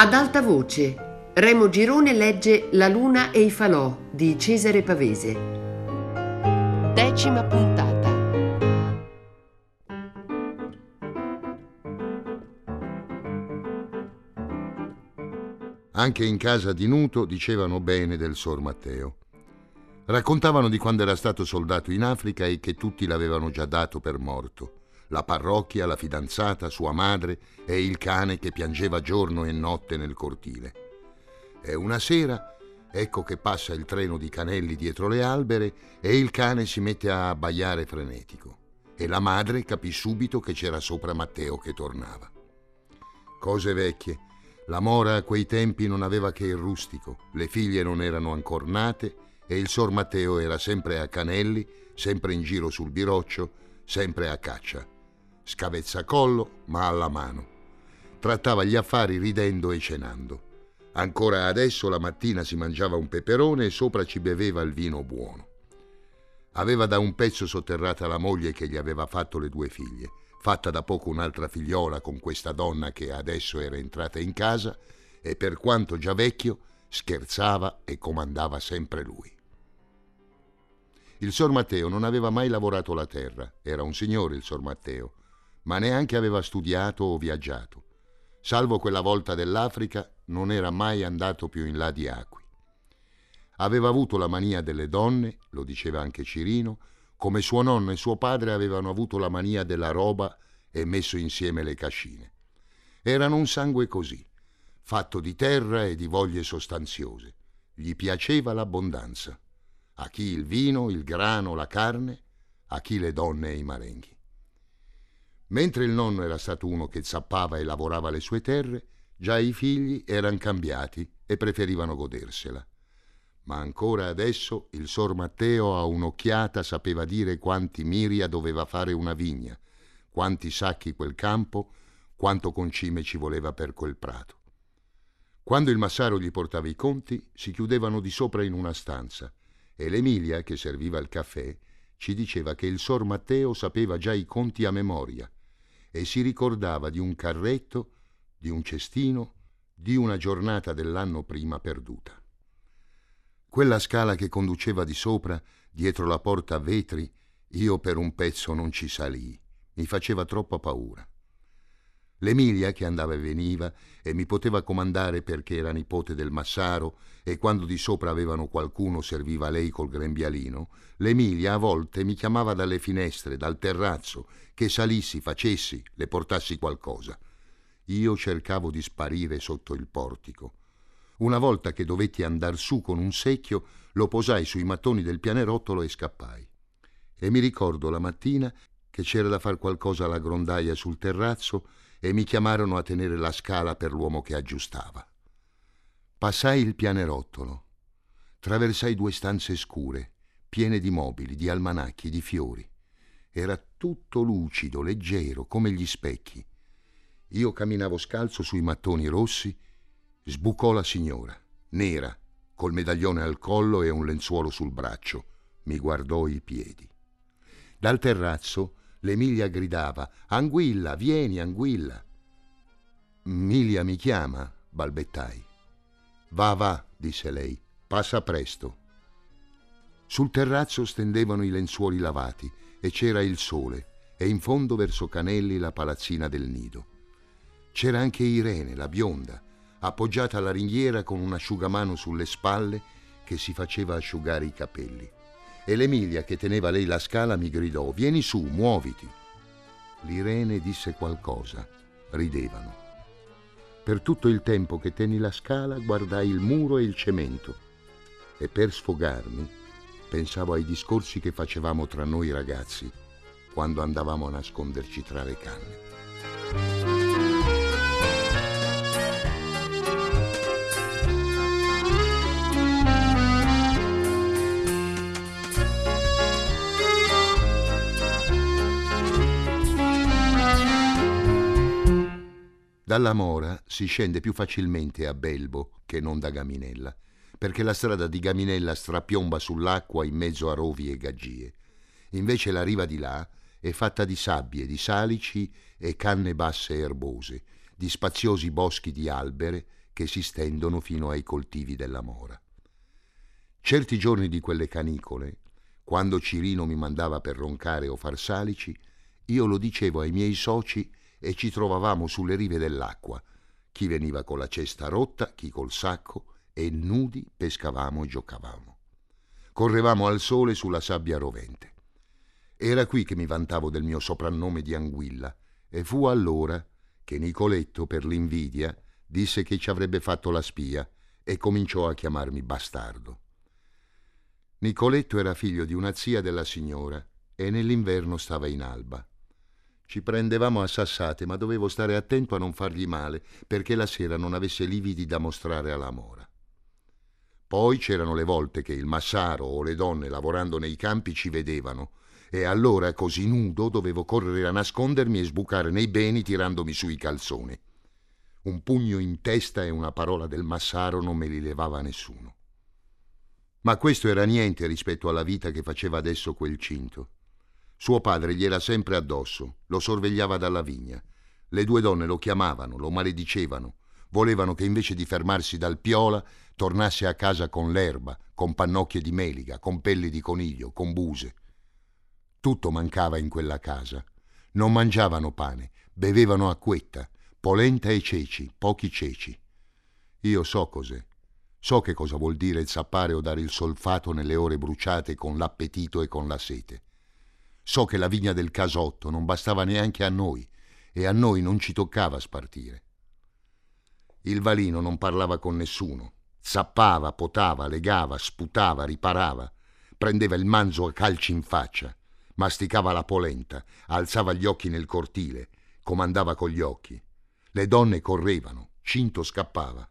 Ad alta voce, Remo Girone legge La luna e i falò di Cesare Pavese. Decima puntata. Anche in casa di Nuto dicevano bene del Sor Matteo. Raccontavano di quando era stato soldato in Africa e che tutti l'avevano già dato per morto la parrocchia, la fidanzata, sua madre e il cane che piangeva giorno e notte nel cortile. E una sera ecco che passa il treno di canelli dietro le albere e il cane si mette a abbaiare frenetico. E la madre capì subito che c'era sopra Matteo che tornava. Cose vecchie. La mora a quei tempi non aveva che il rustico, le figlie non erano ancor nate e il sor Matteo era sempre a canelli, sempre in giro sul biroccio, sempre a caccia scavezzacollo ma alla mano. Trattava gli affari ridendo e cenando. Ancora adesso la mattina si mangiava un peperone e sopra ci beveva il vino buono. Aveva da un pezzo sotterrata la moglie che gli aveva fatto le due figlie, fatta da poco un'altra figliola con questa donna che adesso era entrata in casa e per quanto già vecchio scherzava e comandava sempre lui. Il Sor Matteo non aveva mai lavorato la terra, era un signore il Sor Matteo, ma neanche aveva studiato o viaggiato. Salvo quella volta dell'Africa, non era mai andato più in là di Acqui. Aveva avuto la mania delle donne, lo diceva anche Cirino, come suo nonno e suo padre avevano avuto la mania della roba e messo insieme le cascine. Erano un sangue così, fatto di terra e di voglie sostanziose. Gli piaceva l'abbondanza. A chi il vino, il grano, la carne, a chi le donne e i marenghi. Mentre il nonno era stato uno che zappava e lavorava le sue terre, già i figli erano cambiati e preferivano godersela. Ma ancora adesso il sor Matteo a un'occhiata sapeva dire quanti miria doveva fare una vigna, quanti sacchi quel campo, quanto concime ci voleva per quel prato. Quando il massaro gli portava i conti, si chiudevano di sopra in una stanza e l'Emilia, che serviva il caffè, ci diceva che il sor Matteo sapeva già i conti a memoria e si ricordava di un carretto, di un cestino, di una giornata dell'anno prima perduta. Quella scala che conduceva di sopra, dietro la porta a vetri, io per un pezzo non ci salii, mi faceva troppa paura. L'Emilia che andava e veniva e mi poteva comandare perché era nipote del Massaro e quando di sopra avevano qualcuno serviva lei col grembialino, l'Emilia a volte mi chiamava dalle finestre, dal terrazzo, che salissi, facessi, le portassi qualcosa. Io cercavo di sparire sotto il portico. Una volta che dovetti andar su con un secchio, lo posai sui mattoni del pianerottolo e scappai. E mi ricordo la mattina che c'era da far qualcosa alla grondaia sul terrazzo e mi chiamarono a tenere la scala per l'uomo che aggiustava. Passai il pianerottolo, traversai due stanze scure, piene di mobili, di almanacchi, di fiori. Era tutto lucido, leggero, come gli specchi. Io camminavo scalzo sui mattoni rossi, sbucò la signora, nera, col medaglione al collo e un lenzuolo sul braccio. Mi guardò i piedi. Dal terrazzo l'Emilia gridava Anguilla, vieni, Anguilla. Milia mi chiama, balbettai. Va, va, disse lei, passa presto. Sul terrazzo stendevano i lenzuoli lavati e c'era il sole e in fondo verso Canelli la palazzina del nido. C'era anche Irene, la bionda, appoggiata alla ringhiera con un asciugamano sulle spalle che si faceva asciugare i capelli e l'Emilia che teneva lei la scala mi gridò Vieni su, muoviti. L'Irene disse qualcosa. Ridevano. Per tutto il tempo che tenni la scala guardai il muro e il cemento e per sfogarmi pensavo ai discorsi che facevamo tra noi ragazzi quando andavamo a nasconderci tra le canne. Dalla Mora si scende più facilmente a Belbo che non da Gaminella, perché la strada di Gaminella strapiomba sull'acqua in mezzo a rovi e gaggie. Invece la riva di là è fatta di sabbie, di salici e canne basse erbose, di spaziosi boschi di albere che si stendono fino ai coltivi della mora. Certi giorni di quelle canicole, quando Cirino mi mandava per roncare o far salici, io lo dicevo ai miei soci e ci trovavamo sulle rive dell'acqua, chi veniva con la cesta rotta, chi col sacco, e nudi pescavamo e giocavamo. Correvamo al sole sulla sabbia rovente. Era qui che mi vantavo del mio soprannome di Anguilla, e fu allora che Nicoletto, per l'invidia, disse che ci avrebbe fatto la spia e cominciò a chiamarmi bastardo. Nicoletto era figlio di una zia della signora e nell'inverno stava in alba. Ci prendevamo a sassate, ma dovevo stare attento a non fargli male, perché la sera non avesse lividi da mostrare alla mora. Poi c'erano le volte che il massaro o le donne lavorando nei campi ci vedevano, e allora, così nudo, dovevo correre a nascondermi e sbucare nei beni tirandomi sui calzoni. Un pugno in testa e una parola del massaro non me li levava nessuno. Ma questo era niente rispetto alla vita che faceva adesso quel cinto. Suo padre gli era sempre addosso, lo sorvegliava dalla vigna. Le due donne lo chiamavano, lo maledicevano, volevano che invece di fermarsi dal piola tornasse a casa con l'erba, con pannocchie di meliga, con pelli di coniglio, con buse. Tutto mancava in quella casa. Non mangiavano pane, bevevano acquetta, polenta e ceci, pochi ceci. Io so cos'è. So che cosa vuol dire zappare o dare il solfato nelle ore bruciate con l'appetito e con la sete. So che la vigna del casotto non bastava neanche a noi e a noi non ci toccava spartire. Il valino non parlava con nessuno, zappava, potava, legava, sputava, riparava, prendeva il manzo a calci in faccia, masticava la polenta, alzava gli occhi nel cortile, comandava con gli occhi. Le donne correvano, Cinto scappava.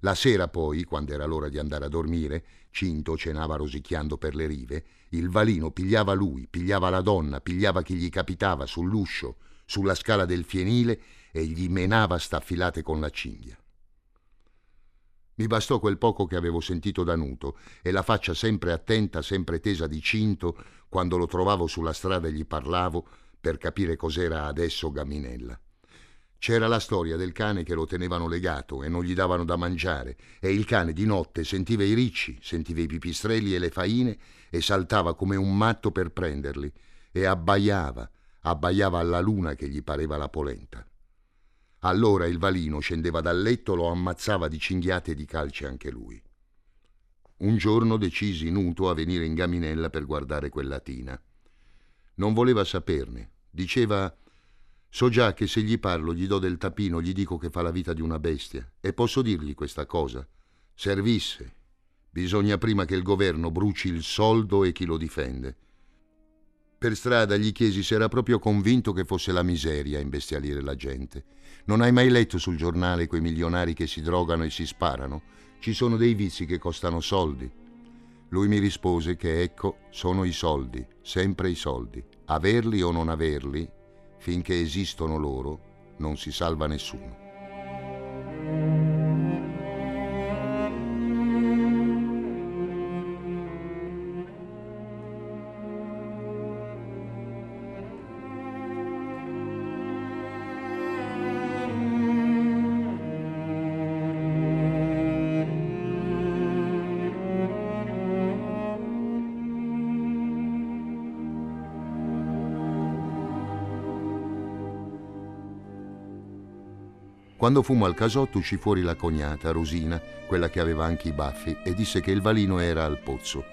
La sera poi, quando era l'ora di andare a dormire, Cinto cenava rosicchiando per le rive, il valino pigliava lui, pigliava la donna, pigliava chi gli capitava sull'uscio, sulla scala del fienile e gli menava staffilate con la cinghia. Mi bastò quel poco che avevo sentito da Nuto e la faccia sempre attenta, sempre tesa di cinto, quando lo trovavo sulla strada e gli parlavo per capire cos'era adesso Gaminella. C'era la storia del cane che lo tenevano legato e non gli davano da mangiare, e il cane di notte sentiva i ricci, sentiva i pipistrelli e le faine e saltava come un matto per prenderli, e abbaiava, abbaiava alla luna che gli pareva la polenta. Allora il valino scendeva dal letto, lo ammazzava di cinghiate e di calci anche lui. Un giorno decisi Nuto a venire in Gaminella per guardare quella tina. Non voleva saperne, diceva So già che se gli parlo, gli do del tapino, gli dico che fa la vita di una bestia. E posso dirgli questa cosa. Servisse. Bisogna prima che il governo bruci il soldo e chi lo difende. Per strada gli chiesi se era proprio convinto che fosse la miseria a imbestialire la gente. Non hai mai letto sul giornale quei milionari che si drogano e si sparano? Ci sono dei vizi che costano soldi. Lui mi rispose che ecco, sono i soldi, sempre i soldi. Averli o non averli Finché esistono loro, non si salva nessuno. Quando fummo al casotto uscì fuori la cognata, Rosina, quella che aveva anche i baffi, e disse che il valino era al pozzo.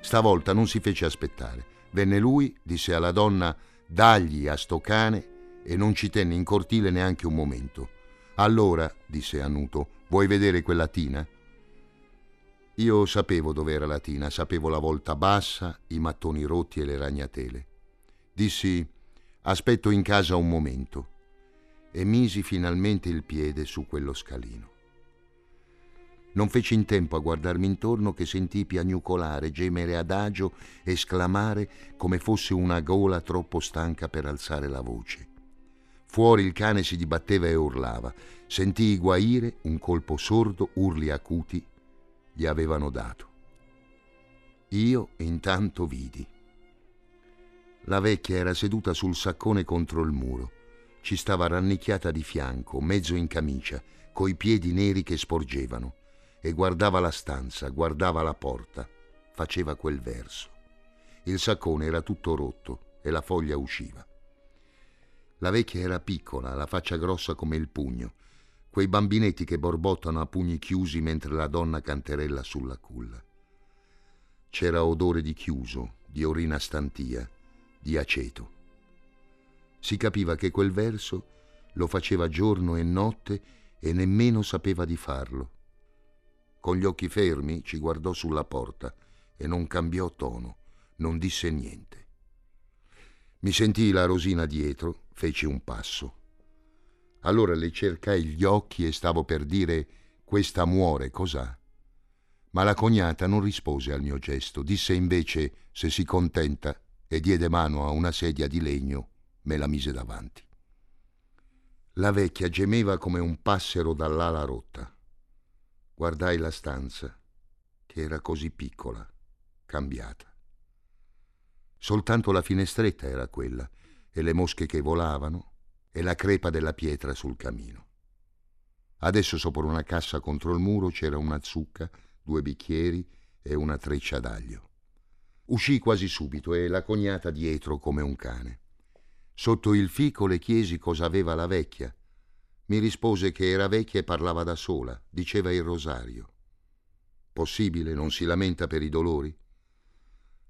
Stavolta non si fece aspettare. Venne lui, disse alla donna dagli a sto cane e non ci tenne in cortile neanche un momento. Allora, disse Annuto, vuoi vedere quella tina? Io sapevo dov'era la tina, sapevo la volta bassa, i mattoni rotti e le ragnatele. Dissi, aspetto in casa un momento e misi finalmente il piede su quello scalino. Non feci in tempo a guardarmi intorno che sentii piagnucolare, gemere adagio, esclamare come fosse una gola troppo stanca per alzare la voce. Fuori il cane si dibatteva e urlava. Sentii guaire, un colpo sordo, urli acuti gli avevano dato. Io intanto vidi. La vecchia era seduta sul saccone contro il muro Ci stava rannicchiata di fianco, mezzo in camicia, coi piedi neri che sporgevano, e guardava la stanza, guardava la porta, faceva quel verso. Il saccone era tutto rotto e la foglia usciva. La vecchia era piccola, la faccia grossa come il pugno, quei bambinetti che borbottano a pugni chiusi mentre la donna canterella sulla culla. C'era odore di chiuso, di orina stantia, di aceto. Si capiva che quel verso lo faceva giorno e notte e nemmeno sapeva di farlo. Con gli occhi fermi ci guardò sulla porta e non cambiò tono, non disse niente. Mi sentii la rosina dietro, feci un passo. Allora le cercai gli occhi e stavo per dire questa muore, cos'ha? Ma la cognata non rispose al mio gesto, disse invece se si contenta e diede mano a una sedia di legno, me la mise davanti. La vecchia gemeva come un passero dall'ala rotta. Guardai la stanza, che era così piccola, cambiata. Soltanto la finestretta era quella, e le mosche che volavano, e la crepa della pietra sul camino. Adesso sopra una cassa contro il muro c'era una zucca, due bicchieri e una treccia d'aglio. Uscì quasi subito e la cognata dietro come un cane. Sotto il fico le chiesi cosa aveva la vecchia. Mi rispose che era vecchia e parlava da sola, diceva il rosario. Possibile, non si lamenta per i dolori?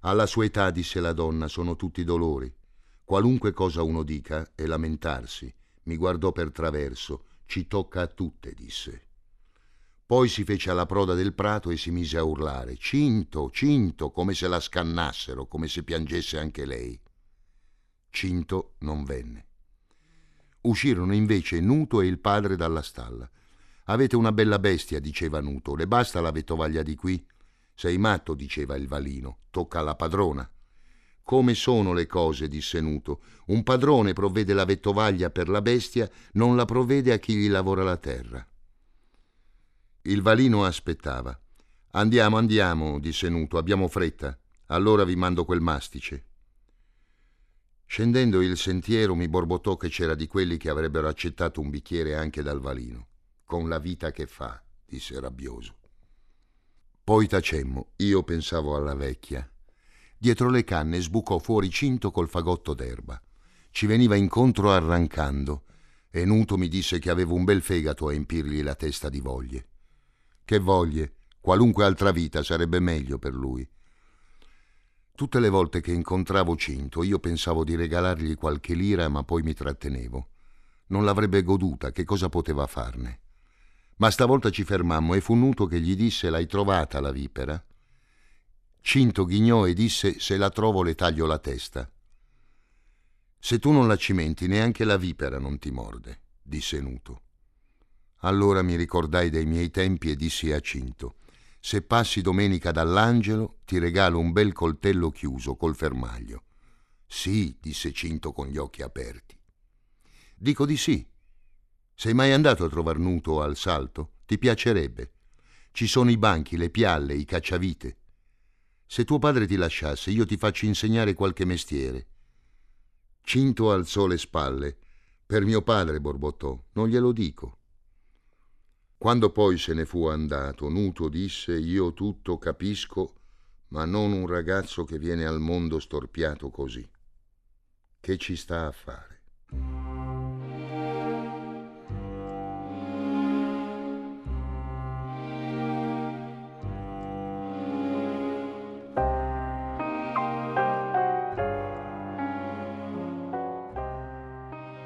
Alla sua età, disse la donna, sono tutti dolori. Qualunque cosa uno dica è lamentarsi. Mi guardò per traverso. Ci tocca a tutte, disse. Poi si fece alla proda del prato e si mise a urlare. Cinto, Cinto, come se la scannassero, come se piangesse anche lei. Cinto non venne. Uscirono invece Nuto e il padre dalla stalla. Avete una bella bestia, diceva Nuto. Le basta la vettovaglia di qui? Sei matto, diceva il valino, tocca alla padrona. Come sono le cose, disse Nuto. Un padrone provvede la vettovaglia per la bestia, non la provvede a chi gli lavora la terra. Il valino aspettava. Andiamo, andiamo, disse Nuto, abbiamo fretta. Allora vi mando quel mastice. Scendendo il sentiero mi borbottò che c'era di quelli che avrebbero accettato un bicchiere anche dal valino. Con la vita che fa, disse rabbioso. Poi tacemmo, io pensavo alla vecchia. Dietro le canne sbucò fuori Cinto col fagotto d'erba. Ci veniva incontro arrancando e Nuto mi disse che avevo un bel fegato a empirgli la testa di voglie. Che voglie, qualunque altra vita sarebbe meglio per lui. Tutte le volte che incontravo Cinto io pensavo di regalargli qualche lira, ma poi mi trattenevo. Non l'avrebbe goduta, che cosa poteva farne? Ma stavolta ci fermammo e fu Nuto che gli disse l'hai trovata la vipera? Cinto ghignò e disse se la trovo le taglio la testa. Se tu non la cimenti neanche la vipera non ti morde, disse Nuto. Allora mi ricordai dei miei tempi e dissi a Cinto se passi domenica dall'angelo ti regalo un bel coltello chiuso col fermaglio. Sì, disse Cinto con gli occhi aperti. Dico di sì, sei mai andato a trovar Nuto al salto? Ti piacerebbe. Ci sono i banchi, le pialle, i cacciavite. Se tuo padre ti lasciasse, io ti faccio insegnare qualche mestiere. Cinto alzò le spalle. Per mio padre, borbottò, non glielo dico. Quando poi se ne fu andato, Nuto disse: Io tutto capisco, ma non un ragazzo che viene al mondo storpiato così. Che ci sta a fare?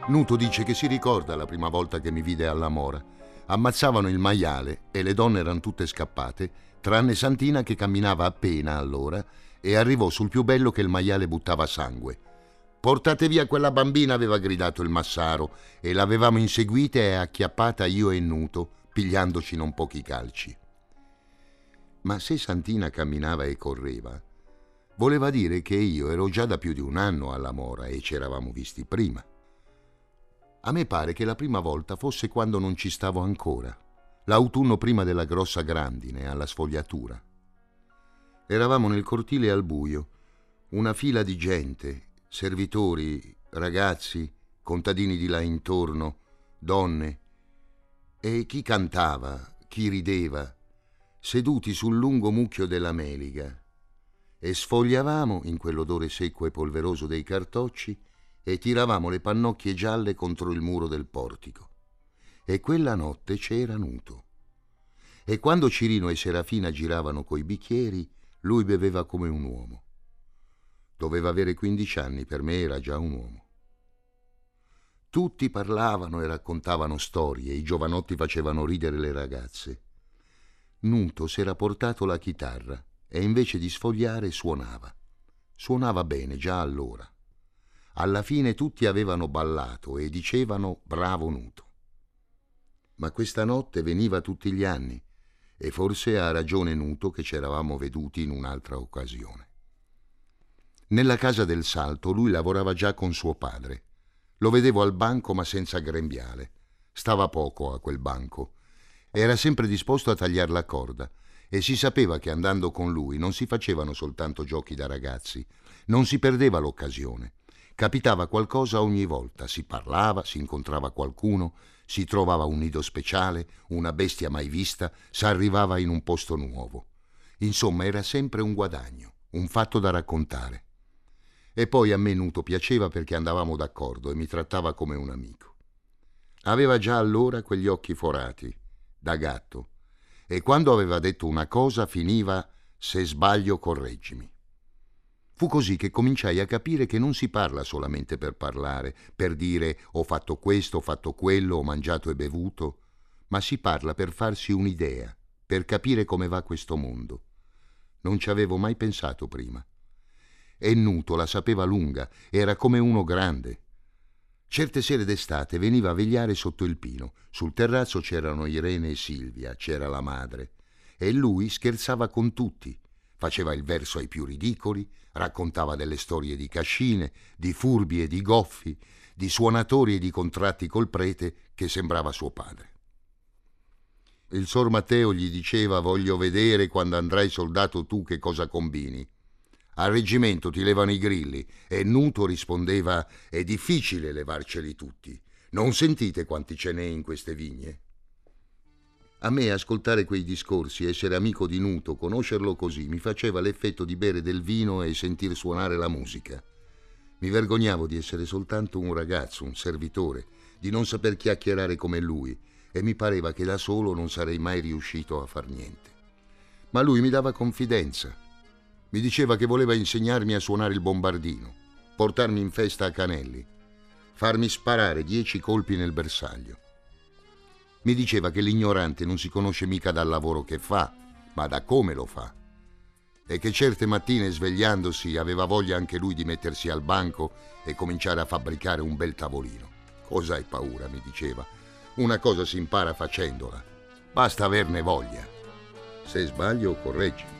Nuto dice che si ricorda la prima volta che mi vide alla mora. Ammazzavano il maiale e le donne erano tutte scappate, tranne Santina che camminava appena allora e arrivò sul più bello che il maiale buttava sangue. Portate via quella bambina, aveva gridato il massaro, e l'avevamo inseguita e acchiappata io e Nuto, pigliandoci non pochi calci. Ma se Santina camminava e correva, voleva dire che io ero già da più di un anno alla mora e ci eravamo visti prima. A me pare che la prima volta fosse quando non ci stavo ancora, l'autunno prima della grossa grandine, alla sfogliatura. Eravamo nel cortile al buio, una fila di gente, servitori, ragazzi, contadini di là intorno, donne, e chi cantava, chi rideva, seduti sul lungo mucchio della meliga, e sfogliavamo, in quell'odore secco e polveroso dei cartocci, e tiravamo le pannocchie gialle contro il muro del portico. E quella notte c'era nuto. E quando Cirino e Serafina giravano coi bicchieri, lui beveva come un uomo. Doveva avere 15 anni, per me era già un uomo. Tutti parlavano e raccontavano storie, i giovanotti facevano ridere le ragazze. Nuto s'era portato la chitarra e invece di sfogliare suonava. Suonava bene già allora. Alla fine tutti avevano ballato e dicevano bravo Nuto. Ma questa notte veniva tutti gli anni e forse ha ragione Nuto che ci eravamo veduti in un'altra occasione. Nella casa del Salto lui lavorava già con suo padre. Lo vedevo al banco ma senza grembiale. Stava poco a quel banco. Era sempre disposto a tagliare la corda e si sapeva che andando con lui non si facevano soltanto giochi da ragazzi, non si perdeva l'occasione. Capitava qualcosa ogni volta, si parlava, si incontrava qualcuno, si trovava un nido speciale, una bestia mai vista, s'arrivava in un posto nuovo. Insomma, era sempre un guadagno, un fatto da raccontare. E poi a me Nuto piaceva perché andavamo d'accordo e mi trattava come un amico. Aveva già allora quegli occhi forati, da gatto, e quando aveva detto una cosa finiva se sbaglio correggimi. Fu così che cominciai a capire che non si parla solamente per parlare, per dire ho fatto questo, ho fatto quello, ho mangiato e bevuto, ma si parla per farsi un'idea, per capire come va questo mondo. Non ci avevo mai pensato prima. E Nuto la sapeva lunga, era come uno grande. Certe sere d'estate veniva a vegliare sotto il pino. Sul terrazzo c'erano Irene e Silvia, c'era la madre. E lui scherzava con tutti, faceva il verso ai più ridicoli, raccontava delle storie di cascine, di furbi e di goffi, di suonatori e di contratti col prete che sembrava suo padre. Il sor Matteo gli diceva voglio vedere quando andrai soldato tu che cosa combini. Al reggimento ti levano i grilli e Nuto rispondeva è difficile levarceli tutti. Non sentite quanti ce n'è in queste vigne? A me ascoltare quei discorsi, essere amico di Nuto, conoscerlo così, mi faceva l'effetto di bere del vino e sentir suonare la musica. Mi vergognavo di essere soltanto un ragazzo, un servitore, di non saper chiacchierare come lui, e mi pareva che da solo non sarei mai riuscito a far niente. Ma lui mi dava confidenza. Mi diceva che voleva insegnarmi a suonare il bombardino, portarmi in festa a Canelli, farmi sparare dieci colpi nel bersaglio. Mi diceva che l'ignorante non si conosce mica dal lavoro che fa, ma da come lo fa. E che certe mattine svegliandosi aveva voglia anche lui di mettersi al banco e cominciare a fabbricare un bel tavolino. Cosa hai paura, mi diceva. Una cosa si impara facendola. Basta averne voglia. Se sbaglio, correggi.